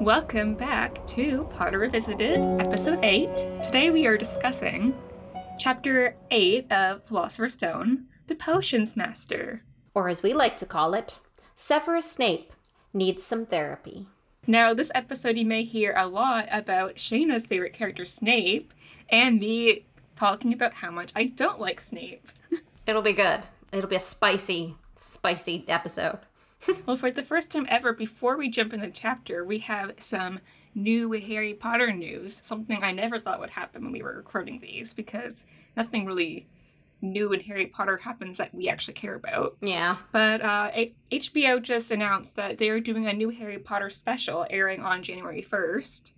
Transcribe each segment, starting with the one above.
Welcome back to Potter Revisited, Episode 8. Today we are discussing Chapter 8 of Philosopher's Stone, The Potions Master. Or as we like to call it, Severus Snape needs some therapy. Now, this episode you may hear a lot about Shayna's favorite character, Snape, and me talking about how much I don't like Snape. It'll be good. It'll be a spicy, spicy episode. well, for the first time ever, before we jump in the chapter, we have some new Harry Potter news, something I never thought would happen when we were recording these, because nothing really new in Harry Potter happens that we actually care about. Yeah. But uh, HBO just announced that they're doing a new Harry Potter special airing on January 1st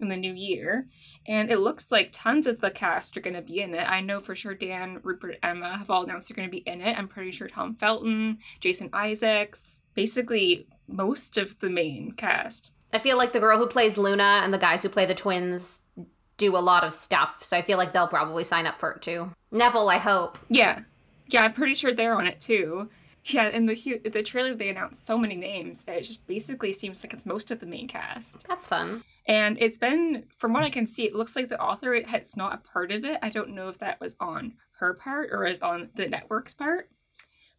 in the new year. And it looks like tons of the cast are going to be in it. I know for sure Dan, Rupert, Emma have all announced they're going to be in it. I'm pretty sure Tom Felton, Jason Isaacs, basically most of the main cast. I feel like the girl who plays Luna and the guys who play the twins do a lot of stuff, so I feel like they'll probably sign up for it too. Neville, I hope. Yeah. Yeah, I'm pretty sure they're on it too. Yeah, in the the trailer they announced so many names. It just basically seems like it's most of the main cast. That's fun. And it's been, from what I can see, it looks like the author it's not a part of it. I don't know if that was on her part or is on the network's part,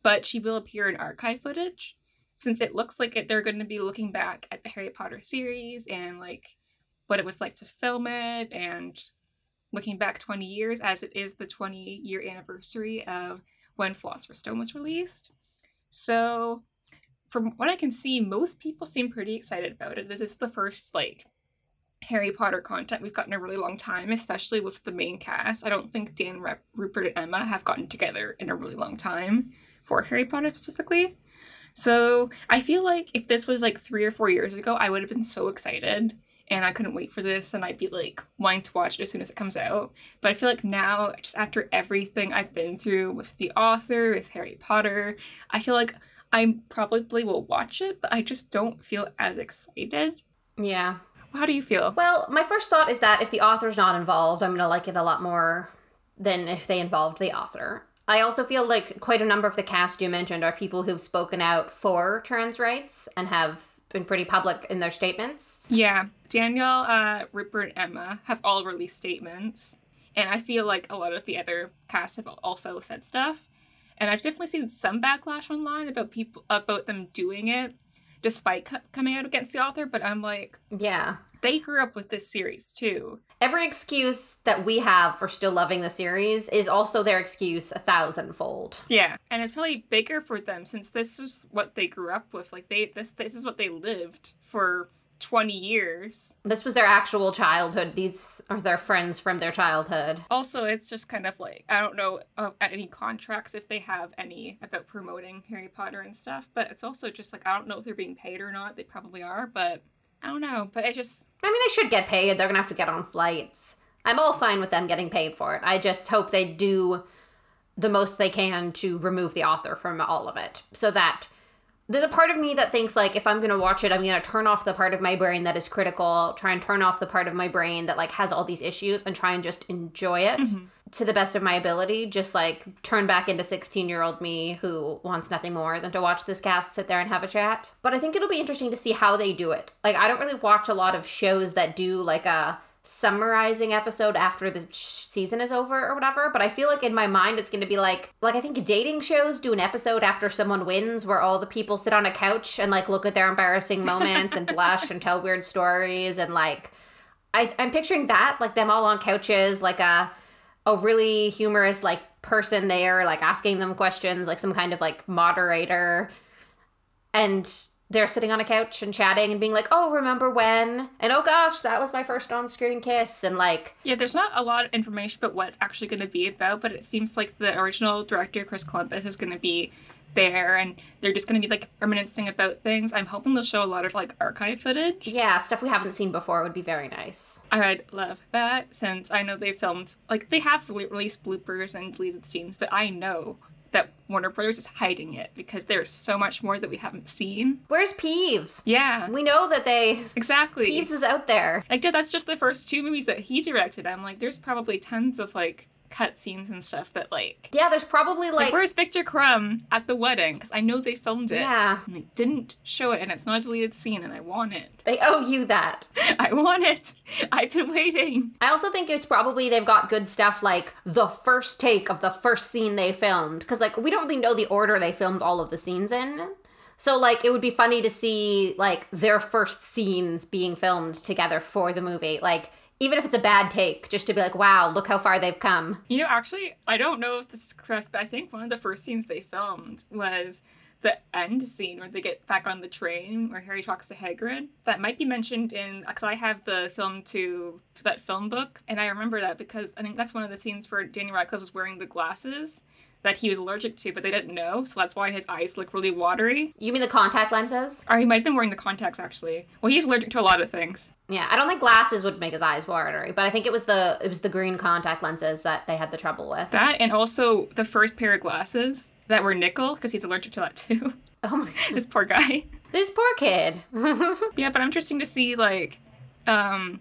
but she will appear in archive footage since it looks like it, they're going to be looking back at the Harry Potter series and like what it was like to film it and looking back 20 years as it is the 20 year anniversary of when Philosopher's Stone was released. So, from what I can see, most people seem pretty excited about it. This is the first like Harry Potter content we've gotten a really long time, especially with the main cast. I don't think Dan, Rupert, and Emma have gotten together in a really long time for Harry Potter specifically. So I feel like if this was like three or four years ago, I would have been so excited and I couldn't wait for this and I'd be like wanting to watch it as soon as it comes out. But I feel like now, just after everything I've been through with the author, with Harry Potter, I feel like I probably will watch it, but I just don't feel as excited. Yeah. How do you feel? Well, my first thought is that if the author's not involved, I'm going to like it a lot more than if they involved the author. I also feel like quite a number of the cast you mentioned are people who've spoken out for trans rights and have been pretty public in their statements. Yeah. Daniel, uh, Rupert, and Emma have all released statements. And I feel like a lot of the other cast have also said stuff. And I've definitely seen some backlash online about people about them doing it despite c- coming out against the author, but I'm like, yeah, they grew up with this series too. Every excuse that we have for still loving the series is also their excuse a thousandfold. Yeah, and it's probably bigger for them since this is what they grew up with. Like they this this is what they lived for 20 years. This was their actual childhood. These are their friends from their childhood. Also, it's just kind of like, I don't know uh, any contracts if they have any about promoting Harry Potter and stuff, but it's also just like, I don't know if they're being paid or not. They probably are, but I don't know. But it just. I mean, they should get paid. They're going to have to get on flights. I'm all fine with them getting paid for it. I just hope they do the most they can to remove the author from all of it so that there's a part of me that thinks like if i'm going to watch it i'm going to turn off the part of my brain that is critical try and turn off the part of my brain that like has all these issues and try and just enjoy it mm-hmm. to the best of my ability. Just like turn back into 16 year old me who wants nothing more than to watch this cast sit there and have a chat. But i think it'll be interesting to see how they do it. Like i don't really watch a lot of shows that do like a summarizing episode after the season is over or whatever but i feel like in my mind it's going to be like like i think dating shows do an episode after someone wins where all the people sit on a couch and like look at their embarrassing moments and blush and tell weird stories and like I, i'm picturing that like them all on couches like a a really humorous like person there like asking them questions like some kind of like moderator. And they're sitting on a couch and chatting and being like, "Oh, remember when?" And oh gosh, that was my first on-screen kiss and like Yeah, there's not a lot of information about what it's actually going to be about, but it seems like the original director Chris Columbus is going to be there and they're just going to be like reminiscing about things. I'm hoping they'll show a lot of like archive footage. Yeah, stuff we haven't seen before would be very nice. I'd love that since I know they filmed like they have released bloopers and deleted scenes, but I know that Warner Brothers is hiding it because there's so much more that we haven't seen. Where's Peeves? Yeah. We know that they Exactly. Peeves is out there. Like yeah, that's just the first two movies that he directed. I'm like, there's probably tons of like cut scenes and stuff that like Yeah, there's probably like, like, where's Viktor Krum at the wedding? Because I know they filmed it. yeah, And they didn't show it, and it's not a deleted scene, and I want it. they owe you that. I want it. I've been waiting. I also think it's probably they've got good stuff like the first take of the first scene they filmed because like we don't really know the order they filmed all of the scenes in. So like it would be funny to see like their first scenes being filmed together for the movie. Like even if it's a bad take, just to be like, wow, look how far they've come. You know, actually, I don't know if this is correct, but I think one of the first scenes they filmed was the end scene where they get back on the train where Harry talks to Hagrid. That might be mentioned in because I have the film to that film book, and I remember that because I think that's one of the scenes where Daniel Radcliffe was wearing the glasses that he was allergic to, but they didn't know, so that's why his eyes look really watery. You mean the contact lenses? Or he might have been wearing the contacts actually. Well, he's allergic to a lot of things. Yeah, I don't think glasses would make his eyes watery, but I think it was the it was the green contact lenses that they had the trouble with. That and also the first pair of glasses that were nickel because he's allergic to that too. Oh my this poor guy. This poor kid. Yeah, but I'm interesting to see like, um,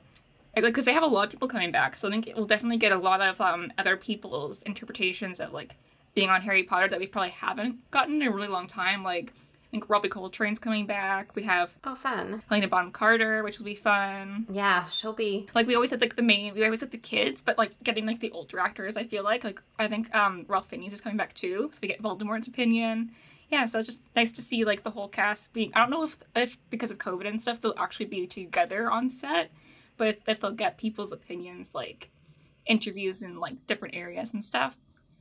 like because they have a lot of people coming back, so I think we'll definitely get a lot of um other people's interpretations of like being on Harry Potter that we probably haven't gotten in a really long time. Like, I think Robbie Coltrane's coming back. We have oh, fun. Helena Bonham Carter, which will be fun. Yeah, she'll be. Like we always had like the main, we always had the kids, but like getting like the older actors. I feel like like I think um Ralph Fiennes is coming back too, so we get Voldemort's opinion. Yeah, so it's just nice to see like the whole cast being. I don't know if if because of COVID and stuff they'll actually be together on set, but if, if they'll get people's opinions like interviews in like different areas and stuff.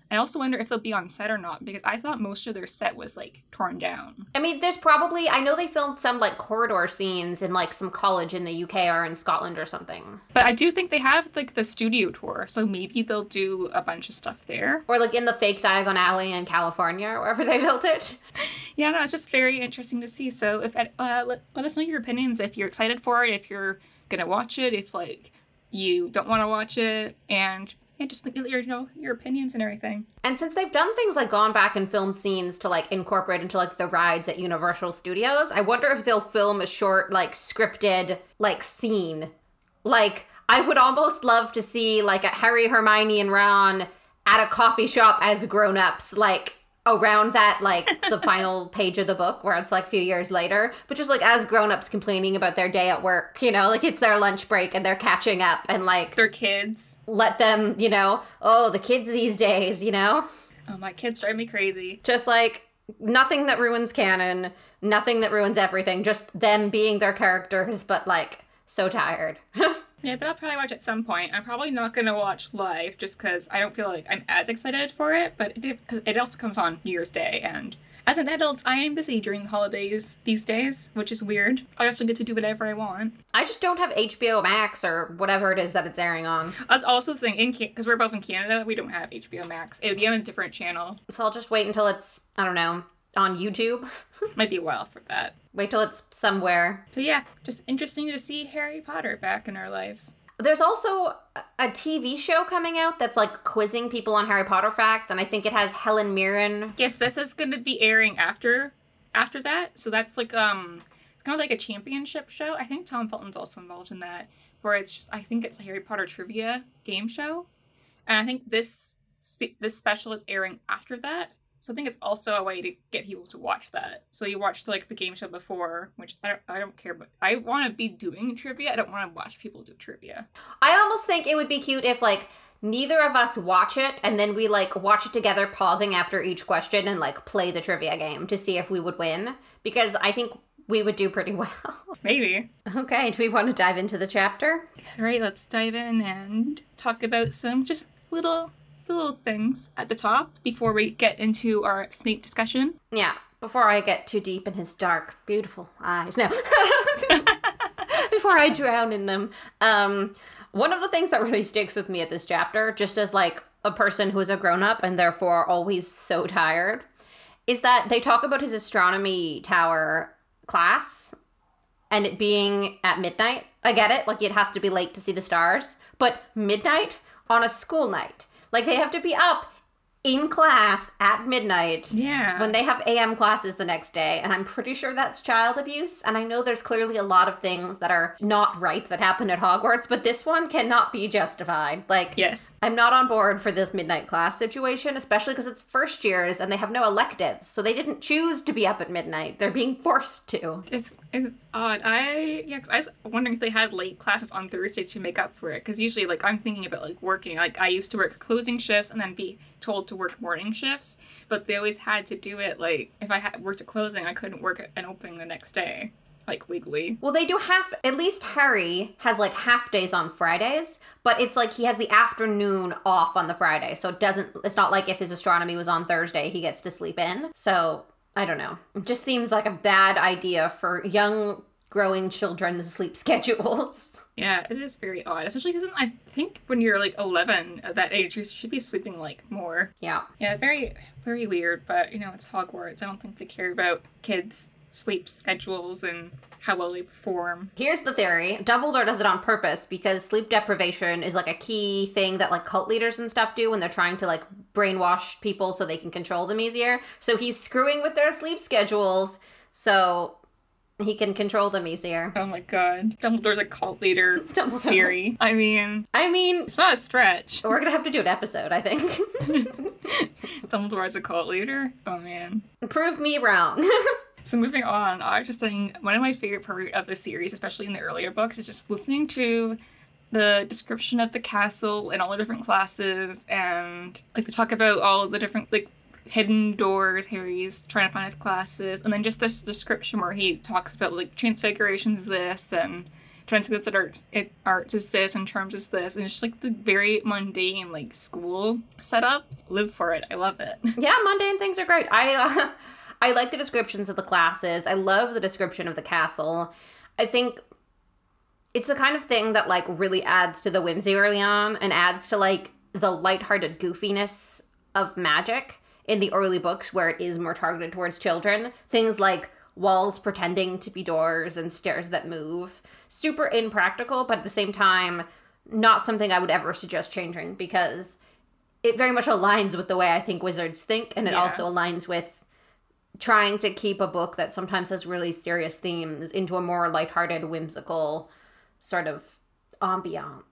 I also wonder if they'll be on set or not because I thought most of their set was like torn down. I mean, there's probably. I know they filmed some like corridor scenes in like some college in the UK or in Scotland or something, But I do think they have like the studio tour, so maybe they'll do a bunch of stuff there. or like in the fake Diagon Alley in California or wherever they built it. Yeah, no, it's just very interesting to see. So if uh, let, let us know your opinions if you're excited for it, if you're gonna watch it, if like you don't want to watch it, and yeah, just your you know your opinions and everything. And since they've done things like gone back and filmed scenes to like incorporate into like the rides at Universal Studios, I wonder if they'll film a short like scripted like scene. Like I would almost love to see like a Harry, Hermione, and Ron at a coffee shop as grown-ups, like around that like the final page of the book where it's like a few years later but just like as grown-ups complaining about their day at work you know like it's their lunch break and they're catching up and like They're kids. let them you know oh the kids these days you know Oh, my kids drive me crazy. just like nothing that ruins canon, nothing that ruins everything, just them being their characters, but like so tired. Yeah, but I'll probably watch at some point. I'm probably not gonna watch live just because I don't feel like I'm as excited for it. But it, cause it also comes on New Year's Day, and as an adult, I am busy during the holidays these days, which is weird. I also get to do whatever I want. I just don't have HBO Max or whatever it is that it's airing on. That's also the thing in because we're both in Canada, we don't have HBO Max. It would be on a different channel. So I'll just wait until it's, I don't know, on YouTube. Might be a while for that. wait till it's somewhere. But yeah, just interesting to see Harry Potter back in our lives. There's also a TV show coming out that's like quizzing people on Harry Potter facts, and I think it has Helen Mirren. Yes, this is going to be airing after after that. So that's like um, it's kind of like a championship show. I think Tom Felton's also involved in that, where it's just I think it's a Harry Potter trivia game show, and I think this this special is airing after that. So I think it's also a way to get people to watch that. So you watched like the game show before, which I don't, I don't care, but I want to be doing trivia. I don't want to watch people do trivia. I almost think it would be cute if like neither of us watch it and then we like watch it together pausing after each question and like play the trivia game to see if we would win because I think we would do pretty well. Maybe. okay, do we want to dive into the chapter? All right, let's dive in and talk about some just little little things at the top before we get into our Snape discussion. Yeah, before I get too deep in his dark, beautiful eyes. No. before I drown in them. Um one of the things that really sticks with me at this chapter, just as like a person who is a grown up and therefore always so tired, is that they talk about his astronomy tower class and it being at midnight. I get it, like it has to be late to see the stars, but midnight on a school night. Like they have to be up in class at midnight Yeah. when they have AM classes the next day, and I'm pretty sure that's child abuse. And I know there's clearly a lot of things that are not right that happen at Hogwarts, but this one cannot be justified. Like, yes. I'm not on board for this midnight class situation, especially because it's first years and they have no electives, so they didn't choose to be up at midnight. They're being forced to. It's it's odd. I yeah, 'cause I was wondering if they had late classes on Thursdays to make up for it. Because usually, like I'm thinking about like working. Like I used to work closing shifts and then be told to work morning shifts. But they always had to do it like if I had worked a closing, I couldn't work an opening the next day, like legally. Well, they do half, at least Harry has like half days on Fridays, but it's like he has the afternoon off on the Friday. So it doesn't, it's not like if his astronomy was on Thursday, he gets to sleep in. So I don't know. It just seems like a bad idea for young, growing children's sleep schedules. Yeah, it is very odd, especially because I think when you're like 11 at that age, you should be sleeping like more. yeah. Yeah, very very weird. But you know, it's Hogwarts. I don't think they care about kids' sleep schedules and how well they perform. Here's the theory Dumbledore does it on purpose because sleep deprivation is like a key thing that like cult leaders and stuff do when they're trying to like brainwash people so they can control them easier. So he's screwing with their sleep schedules so he can control them easier. Oh my god, Dumbledore's a cult leader Dumbledore. theory. I mean, I mean, it's not a stretch. we're gonna have to do an episode, I think. Dumbledore's a cult leader. Oh man. Prove me wrong. So moving on, I was just saying one of my favorite part of the series, especially in the earlier books, is just listening to the description of the castle and all the different classes and like they talk about all the different like hidden doors. Harry's trying to find his classes. And then just this description where he talks about like transfigurations this and transcendence arts it arts is this and charms is this. And it's just like the very mundane like school setup. Live for it. I love it. Yeah, mundane things are great. I uh, I like the descriptions of the classes. I love the description of the castle. I think it's the kind of thing that like really adds to the whimsy early on and adds to like the lighthearted goofiness of magic in the early books where it is more targeted towards children. Things like walls pretending to be doors and stairs that move. Super impractical, but at the same time, not something I would ever suggest changing because it very much aligns with the way I think wizards think, and it Yeah. also aligns with trying to keep a book that sometimes has really serious themes into a more lighthearted, whimsical sort of ambiance.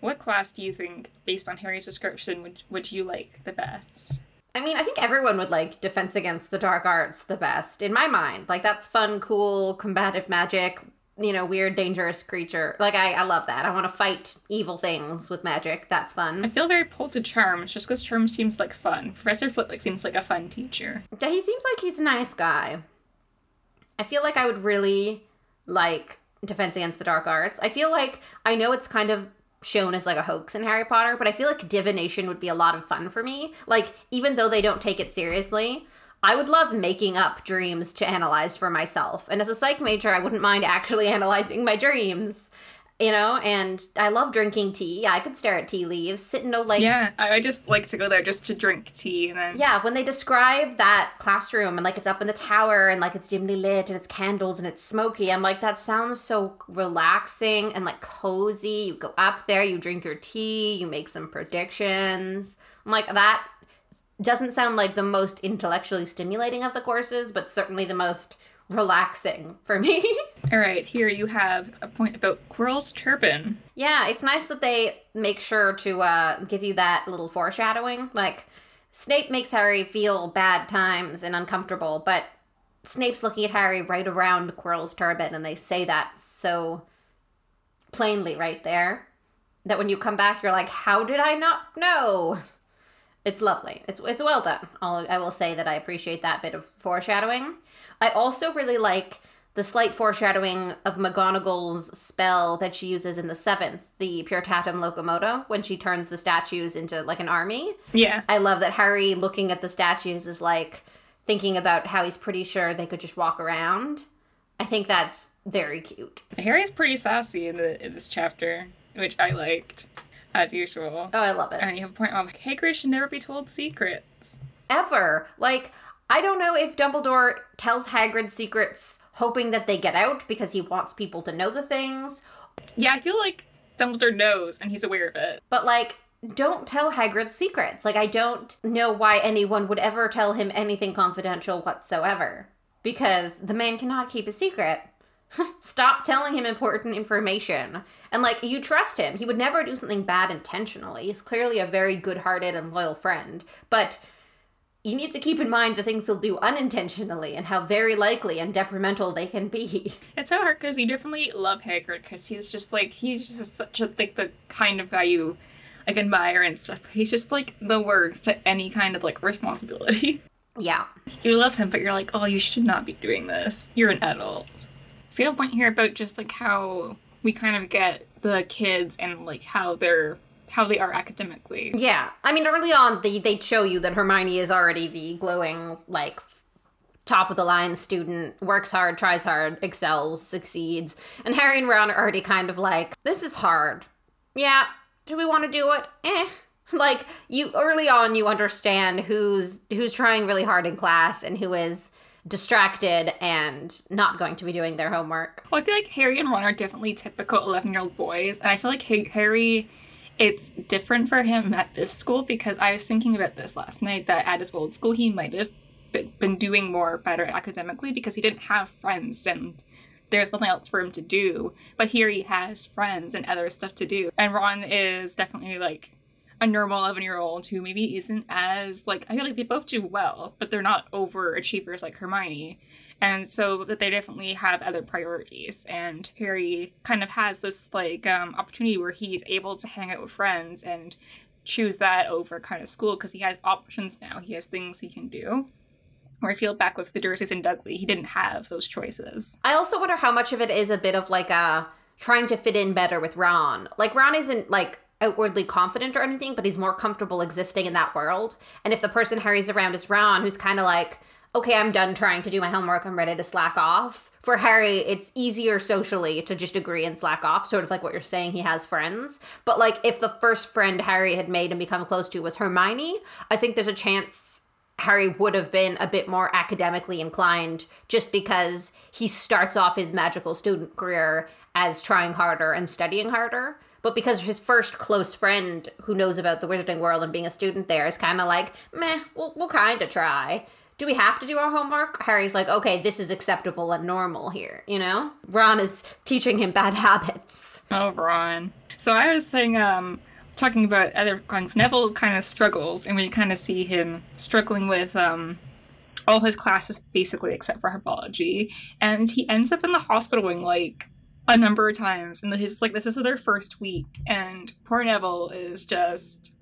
What class do you think, based on Harry's description, would would you like the best? I mean, I think everyone would like Defense Against the Dark Arts the best, in my mind. Like, that's fun, cool, combative magic, you know, weird, dangerous creature. Like, I, I love that. I want to fight evil things with magic. That's fun. I feel very pulled to Charm, just because Charm seems like fun. Professor Flitwick seems like a fun teacher. Yeah, he seems like he's a nice guy. I feel like I would really like Defense Against the Dark Arts. I feel like I know it's kind of shown as like a hoax in Harry Potter, but I feel like divination would be a lot of fun for me. Like even though they don't take it seriously, I would love making up dreams to analyze for myself. And as a psych major, I wouldn't mind actually analyzing my dreams. You know, and I love drinking tea. I could stare at tea leaves, sit in a like Yeah, I, I just like to go there just to drink tea and then. yeah, when they describe that classroom and like it's up in the tower and like it's dimly lit and it's candles and it's smoky, I'm like, that sounds so relaxing and like cozy. You go up there, you drink your tea, you make some predictions. I'm like, that doesn't sound like the most intellectually stimulating of the courses, but certainly the most relaxing for me. All right, here you have a point about Quirrell's turban. Yeah, it's nice that they make sure to uh, give you that little foreshadowing. Like, Snape makes Harry feel bad times and uncomfortable, but Snape's looking at Harry right around Quirrell's turban, and they say that so plainly right there that when you come back, you're like, how did I not know? It's lovely. It's it's well done. I'll, I will say that I appreciate that bit of foreshadowing. I also really like the slight foreshadowing of McGonagall's spell that she uses in the seventh, the Piertotum Locomotor, when she turns the statues into like an army. Yeah. I love that Harry looking at the statues is like thinking about how he's pretty sure they could just walk around. I think that's very cute. Harry's pretty sassy in, the, in this chapter, which I liked, as usual. Oh, I love it. And you have a point of Hagrid should never be told secrets. ever. Like, I don't know if Dumbledore tells Hagrid secrets hoping that they get out because he wants people to know the things, Yeah, I feel like Dumbledore knows and he's aware of it. but like, don't tell Hagrid secrets. Like, I don't know why anyone would ever tell him anything confidential whatsoever. Because the man cannot keep a secret. Stop telling him important information. And, like, you trust him. He would never do something bad intentionally. He's clearly a very good hearted and loyal friend. But you need to keep in mind the things he'll do unintentionally and how very likely and detrimental they can be. It's so hard because you definitely love Hagrid because he's just like he's just such a like the kind of guy you like admire and stuff. He's just like the worst to any kind of like responsibility. Yeah. You love him, but you're like, oh, you should not be doing this. You're an adult. Have a point here about just like how we kind of get the kids and like how they're how they are academically. Yeah. I mean, early on, they, they show you that Hermione is already the glowing, like, top of the line student, works hard, tries hard, excels, succeeds. And Harry and Ron are already kind of like, this is hard. Yeah. Do we want to do it? Eh. Like you early on you understand who's who's trying really hard in class and who is distracted and not going to be doing their homework. Well, I feel like Harry and Ron are definitely typical 11 year old boys. And I feel like Harry it's different for him at this school because I was thinking about this last night that at his old school he might have been doing more better academically because he didn't have friends and there's nothing else for him to do. But here he has friends and other stuff to do. And Ron is definitely like a normal 11 year old who maybe isn't as like I feel like they both do well, but they're not overachievers like Hermione. And so that they definitely have other priorities. And Harry kind of has this like um, opportunity where he's able to hang out with friends and choose that over kind of school because he has options now. He has things he can do. Where I feel back with the Dursleys and Dudley, he didn't have those choices. I also wonder how much of it is a bit of like a trying to fit in better with Ron. Like Ron isn't like outwardly confident or anything, but he's more comfortable existing in that world. And if the person Harry's around is Ron, who's kind of like, okay, I'm done trying to do my homework, I'm ready to slack off. For Harry, it's easier socially to just agree and slack off, sort of like what you're saying, he has friends. But like if the first friend Harry had made and become close to was Hermione, I think there's a chance Harry would have been a bit more academically inclined just because he starts off his magical student career as trying harder and studying harder. But because his first close friend who knows about the wizarding world and being a student there is kind of like, meh, we'll, we'll kind of try do we have to do our homework? Harry's like, okay, this is acceptable and normal here, you know? Ron is teaching him bad habits. Oh, Ron. So I was saying, um, talking about other things, Neville kind of struggles, and we kind of see him struggling with, um, all his classes basically except for herbology, and he ends up in the hospital wing like a number of times, and his like this is their first week, and poor Neville is just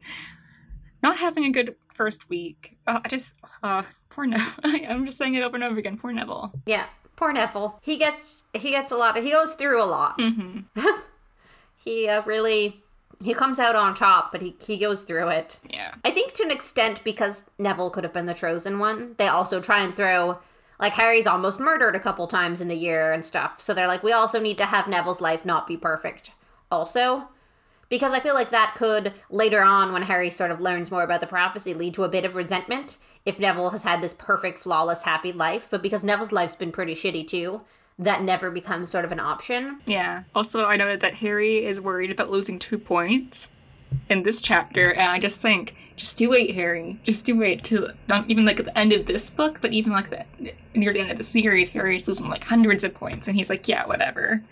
not having a good first week. Uh, I just, uh, poor Neville. I'm just saying it over and over again. Poor Neville. Yeah, poor Neville. He gets he gets a lot. Of, he goes through a lot. Mm-hmm. he uh, really he comes out on top, but he he goes through it. Yeah. I think to an extent because Neville could have been the chosen one. They also try and throw like Harry's almost murdered a couple times in the year and stuff. So they're like, we also need to have Neville's life not be perfect. Also, because I feel like that could later on, when Harry sort of learns more about the prophecy, lead to a bit of resentment if Neville has had this perfect, flawless, happy life. But because Neville's life's been pretty shitty too, that never becomes sort of an option. Yeah. Also, I know that Harry is worried about losing two points in this chapter, and I just think, just do wait, Harry. Just do wait to not even like at the end of this book, but even like the near the end of the series, Harry's losing like hundreds of points, and he's like, yeah, whatever.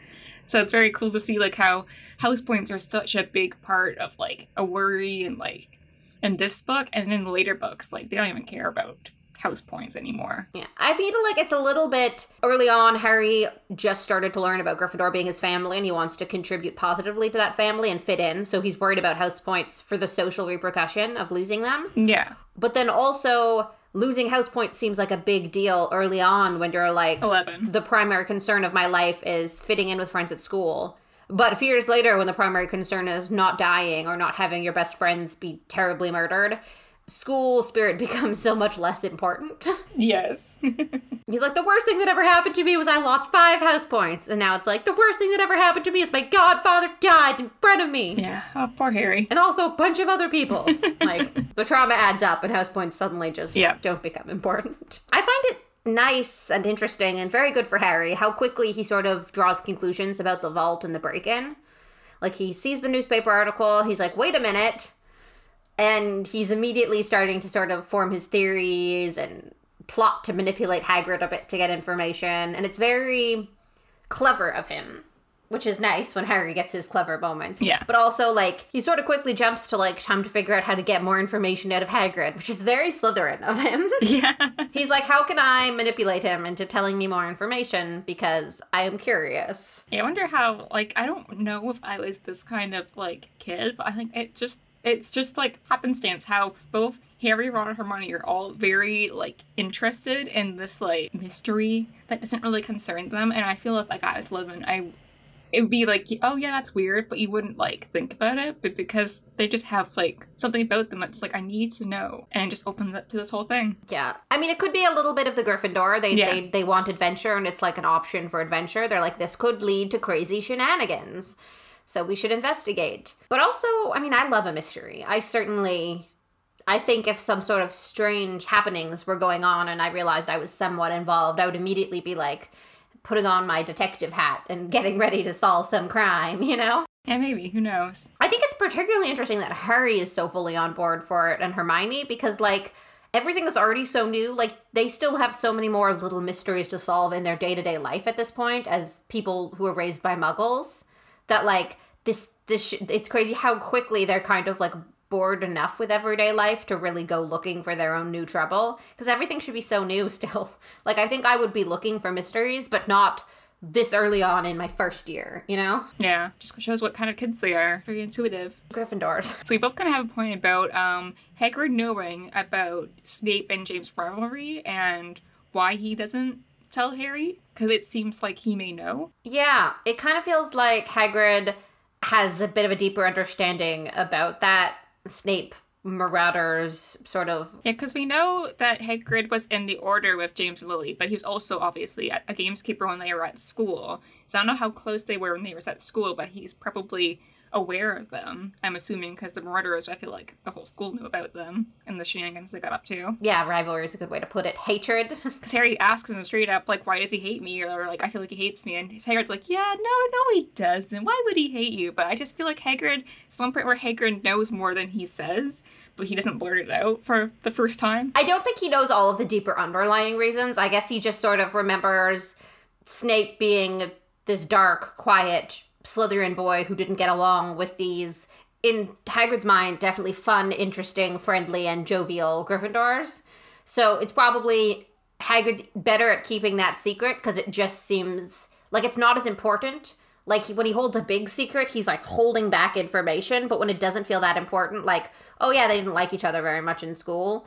So it's very cool to see like how house points are such a big part of like a worry and like in this book and in later books, like they don't even care about house points anymore. Yeah. I feel like it's a little bit early on. Harry just started to learn about Gryffindor being his family and he wants to contribute positively to that family and fit in. So he's worried about house points for the social repercussion of losing them. Yeah. But then also losing house points seems like a big deal early on when you're like 11 the primary concern of my life is fitting in with friends at school but a few years later when the primary concern is not dying or not having your best friends be terribly murdered school spirit becomes so much less important. Yes. He's like, the worst thing that ever happened to me was I lost five house points. And now it's like, the worst thing that ever happened to me is my godfather died in front of me. Yeah. Oh, poor Harry. And also a bunch of other people. like, the trauma adds up and house points suddenly just yep. don't become important. I find it nice and interesting and very good for Harry how quickly he sort of draws conclusions about the vault and the break in. Like, he sees the newspaper article, he's like, wait a minute And he's immediately starting to sort of form his theories and plot to manipulate Hagrid a bit to get information. And it's very clever of him which is nice when Harry gets his clever moments. Yeah. But also, like, he sort of quickly jumps to, like, time to figure out how to get more information out of Hagrid, which is very Slytherin of him. Yeah. He's like, how can I manipulate him into telling me more information because I am curious? Yeah, I wonder how, like, I don't know if I was this kind of, like, kid, but I think it just, it's just, like, happenstance how both Harry, Ron, and Hermione are all very, like, interested in this, like, mystery that doesn't really concern them. And I feel if, like, I was living, I it would be like, oh yeah, that's weird, but you wouldn't like think about it. But because they just have like something about them that's like, I need to know, and just opens up to this whole thing. Yeah. I mean, it could be a little bit of the Gryffindor. They, Yeah. they, they want adventure and it's like an option for adventure. They're like, this could lead to crazy shenanigans. So we should investigate. But also, I mean, I love a mystery. I certainly. I think if some sort of strange happenings were going on and I realized I was somewhat involved, I would immediately be like putting on my detective hat and getting ready to solve some crime, you know? Yeah, maybe. Who knows? I think it's particularly interesting that Harry is so fully on board for it and Hermione because, like, everything is already so new. Like, they still have so many more little mysteries to solve in their day to day life at this point as people who are raised by muggles that, like, this, this, sh- it's crazy how quickly they're kind of like bored enough with everyday life to really go looking for their own new trouble because everything should be so new still. Like, I think I would be looking for mysteries, but not this early on in my first year, you know? Yeah, just shows what kind of kids they are. Very intuitive. Gryffindors. So we both kind of have a point about um, Hagrid knowing about Snape and James' rivalry and why he doesn't tell Harry because it seems like he may know. Yeah, it kind of feels like Hagrid has a bit of a deeper understanding about that Snape Marauders sort of. Yeah, because we know that Hagrid was in the Order with James and Lily, but he was also obviously a, a gameskeeper when they were at school. So I don't know how close they were when they were at school, but he's probably aware of them. I'm assuming because the Marauders, I feel like the whole school knew about them and the shenanigans they got up to. Yeah, rivalry is a good way to put it. Hatred. Because Harry asks him straight up, like, why does he hate me? Or, like, I feel like he hates me. And Hagrid's like, yeah, no, no, he doesn't. Why would he hate you? But I just feel like Hagrid, some point where Hagrid knows more than he says, but he doesn't blurt it out for the first time. I don't think he knows all of the deeper underlying reasons. I guess he just sort of remembers Snape being this dark, quiet Slytherin boy who didn't get along with these, in Hagrid's mind, definitely fun, interesting, friendly, and jovial Gryffindors. So it's probably Hagrid's better at keeping that secret because it just seems like it's not as important. Like he, when he holds a big secret, he's like holding back information, but when it doesn't feel that important, like, oh yeah, they didn't like each other very much in school,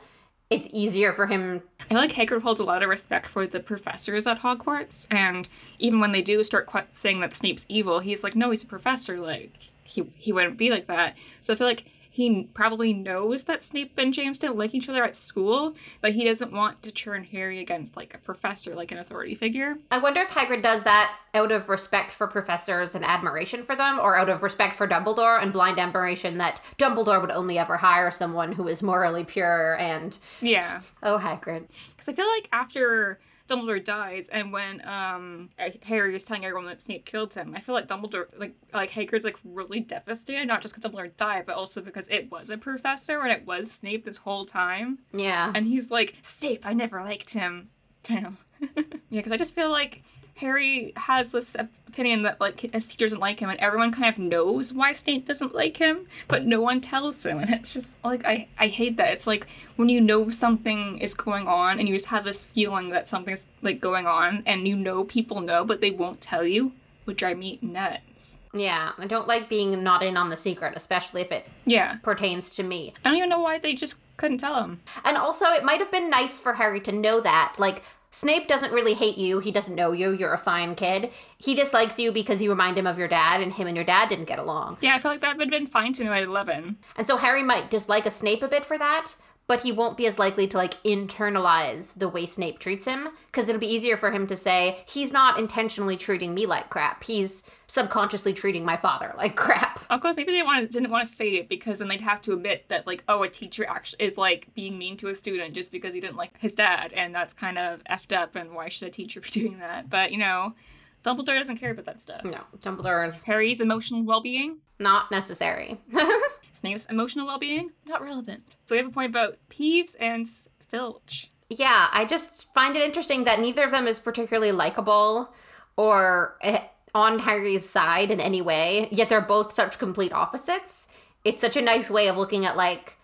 it's easier for him I feel like Hagrid holds a lot of respect for the professors at Hogwarts, and even when they do start saying that Snape's evil, he's like, no, he's a professor. Like he he wouldn't be like that. So I feel like he probably knows that Snape and James didn't like each other at school, but he doesn't want to turn Harry against like a professor, like an authority figure. I wonder if Hagrid does that out of respect for professors and admiration for them, or out of respect for Dumbledore and blind admiration that Dumbledore would only ever hire someone who is morally pure and. Yeah, Oh, Hagrid. because I feel like after Dumbledore dies, and when um Harry is telling everyone that Snape killed him, I feel like Dumbledore, like like Hagrid's like really devastated, not just because Dumbledore died, but also because it was a professor and it was Snape this whole time, Yeah. and he's like Snape, I never liked him, kind of. yeah, because I just feel like Harry has this opinion that like his teacher doesn't like him, and everyone kind of knows why Snape doesn't like him, but no one tells him, and it's just like I I hate that. It's like when you know something is going on, and you just have this feeling that something's like going on, and you know people know, but they won't tell you, would drive me nuts. Yeah. I don't like being not in on the secret, especially if it Yeah, pertains to me. I don't even know why they just couldn't tell him. And also, it might have been nice for Harry to know that. Like, Snape doesn't really hate you. He doesn't know you. You're a fine kid. He dislikes you because you remind him of your dad, and him and your dad didn't get along. Yeah, I feel like that would have been fine to know at eleven. And so Harry might dislike a Snape a bit for that, but he won't be as likely to like internalize the way Snape treats him because it'll be easier for him to say he's not intentionally treating me like crap. He's subconsciously treating my father like crap. Of course, maybe they wanted, didn't want to say it because then they'd have to admit that, like, oh, a teacher actually is like being mean to a student just because he didn't like his dad, and that's kind of effed up. And why should a teacher be doing that? But you know, Dumbledore doesn't care about that stuff. No, Dumbledore's Harry's emotional well-being, not necessary. Snape's emotional well-being, not relevant. So we have a point about Peeves and Filch. yeah, I just find it interesting that neither of them is particularly likable or eh, on Harry's side in any way, yet they're both such complete opposites. It's such a nice way of looking at like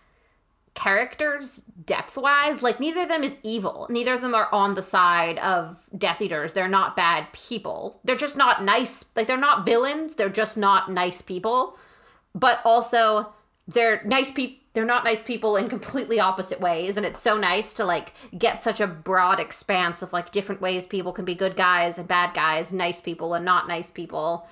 characters depth wise. Like neither of them is evil. Neither of them are on the side of Death Eaters. They're not bad people. They're just not nice. Like they're not villains. They're just not nice people. But also they're nice people. They're not nice people in completely opposite ways, and it's so nice to like get such a broad expanse of like different ways people can be good guys and bad guys, nice people and not nice people.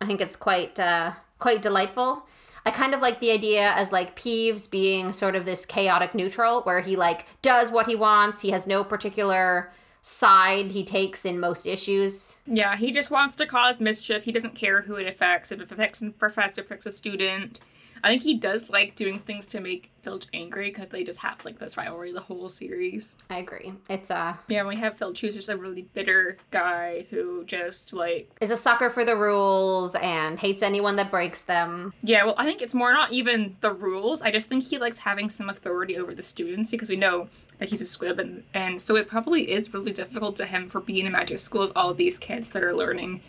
I think it's quite uh, quite delightful. I kind of like the idea as like Peeves being sort of this chaotic neutral where he like does what he wants. He has no particular side he takes in most issues. Yeah, he just wants to cause mischief. He doesn't care who it affects. If it affects a professor, affects a student. I think he does like doing things to make Filch angry because they just have like this rivalry the whole series. I agree. It's uh Yeah, we have Filch who's just a really bitter guy who just like is a sucker for the rules and hates anyone that breaks them. Yeah, well, I think it's more not even the rules. I just think he likes having some authority over the students because we know that he's a squib, and, and so it probably is really difficult to him for being in magic school with all these kids that are learning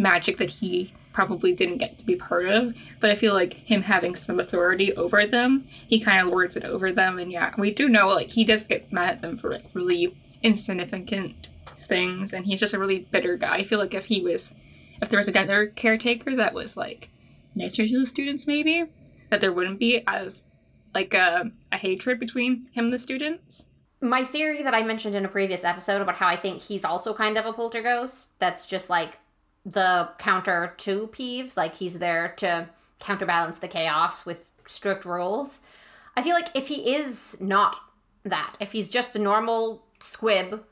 magic that he probably didn't get to be part of. But I feel like him having some authority over them, he kind of lords it over them. And yeah, we do know like he does get mad at them for like really insignificant things, and he's just a really bitter guy. I feel like if he was, if there was another caretaker that was like nicer to the students maybe that there wouldn't be as like a, a hatred between him and the students My theory that I mentioned in a previous episode about how I think he's also kind of a poltergeist, that's just like the counter to Peeves, like he's there to counterbalance the chaos with strict rules. I feel like if he is not that, if he's just a normal squib,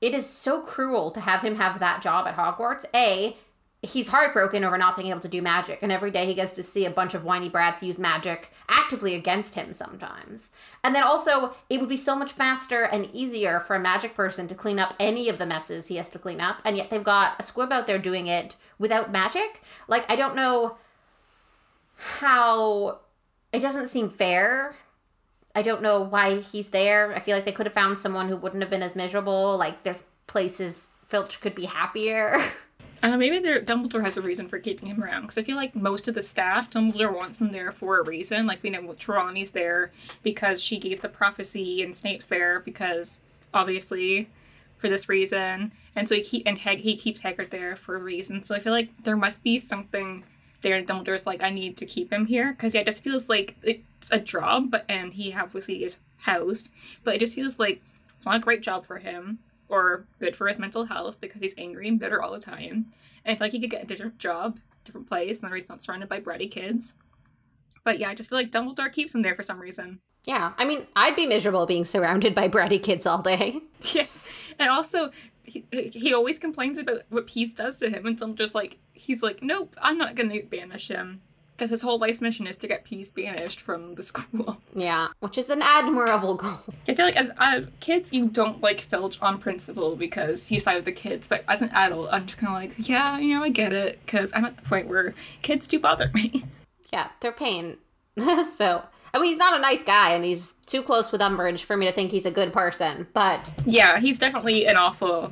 it is so cruel to have him have that job at Hogwarts. A, he's heartbroken over not being able to do magic, and every day he gets to see a bunch of whiny brats use magic actively against him sometimes. And then also, it would be so much faster and easier for a magic person to clean up any of the messes he has to clean up, and yet they've got a squib out there doing it without magic. Like, I don't know how. It doesn't seem fair. I don't know why he's there. I feel like they could have found someone who wouldn't have been as miserable. Like, there's places Filch could be happier. I don't know, maybe Dumbledore has a reason for keeping him around because I feel like most of the staff, Dumbledore wants them there for a reason. Like we know Trelawney's there because she gave the prophecy, and Snape's there because obviously for this reason, and so he keep, and Hag, he keeps Hagrid there for a reason. So I feel like there must be something there. And Dumbledore's like, I need to keep him here because yeah, it just feels like it's a job, but and he obviously is housed, but it just feels like it's not a great job for him or good for his mental health because he's angry and bitter all the time. And I feel like he could get a different job, different place, and then he's not surrounded by bratty kids. But yeah, I just feel like Dumbledore keeps him there for some reason. yeah, I mean, I'd be miserable being surrounded by bratty kids all day. Yeah, and also he, he always complains about what Peeves does to him, and Dumbledore's like, he's like, nope, I'm not gonna banish him because his whole life's mission is to get Peeves banished from the school. Yeah, which is an admirable goal. I feel like as as kids, you don't like Filch on principle because you side with the kids, but as an adult, I'm just kind of like, yeah, you know, I get it because I'm at the point where kids do bother me. Yeah, they're pain. so, I mean, he's not a nice guy, and he's too close with Umbridge for me to think he's a good person. But yeah, he's definitely an awful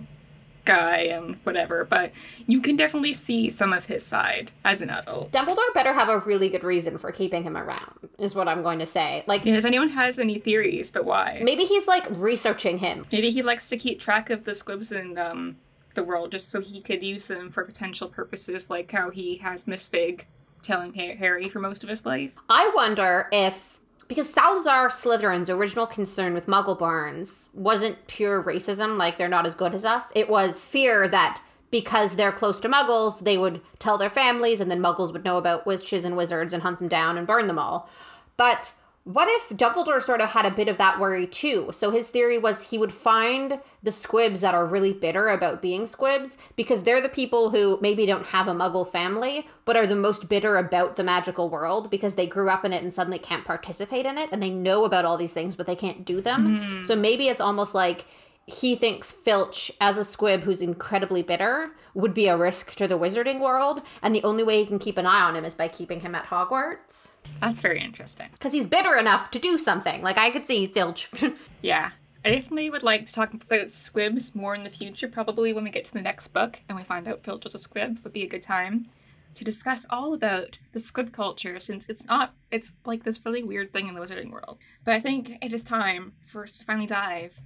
guy and whatever, but you can definitely see some of his side as an adult. Dumbledore better have a really good reason for keeping him around, is what I'm going to say. Like, If anyone has any theories, but why? maybe he's like researching him. Maybe he likes to keep track of the squibs in um, the world just so he could use them for potential purposes, like how he has Miss Figg telling Harry for most of his life. I wonder if because Salazar Slytherin's original concern with Muggleborns wasn't pure racism, like they're not as good as us. It was fear that because they're close to Muggles, they would tell their families, and then Muggles would know about witches and wizards and hunt them down and burn them all. But what if Dumbledore sort of had a bit of that worry too? So his theory was he would find the squibs that are really bitter about being squibs because they're the people who maybe don't have a muggle family but are the most bitter about the magical world because they grew up in it and suddenly can't participate in it and they know about all these things but they can't do them. Hmm. So maybe it's almost like he thinks Filch, as a squib who's incredibly bitter, would be a risk to the wizarding world, and the only way he can keep an eye on him is by keeping him at Hogwarts. That's very interesting. Because he's bitter enough to do something. Like, I could see Filch. Yeah. I definitely would like to talk about squibs more in the future, probably when we get to the next book and we find out Filch is a squib, would be a good time to discuss all about the squib culture since it's not it's like this really weird thing in the wizarding world. But I think it is time for us to finally dive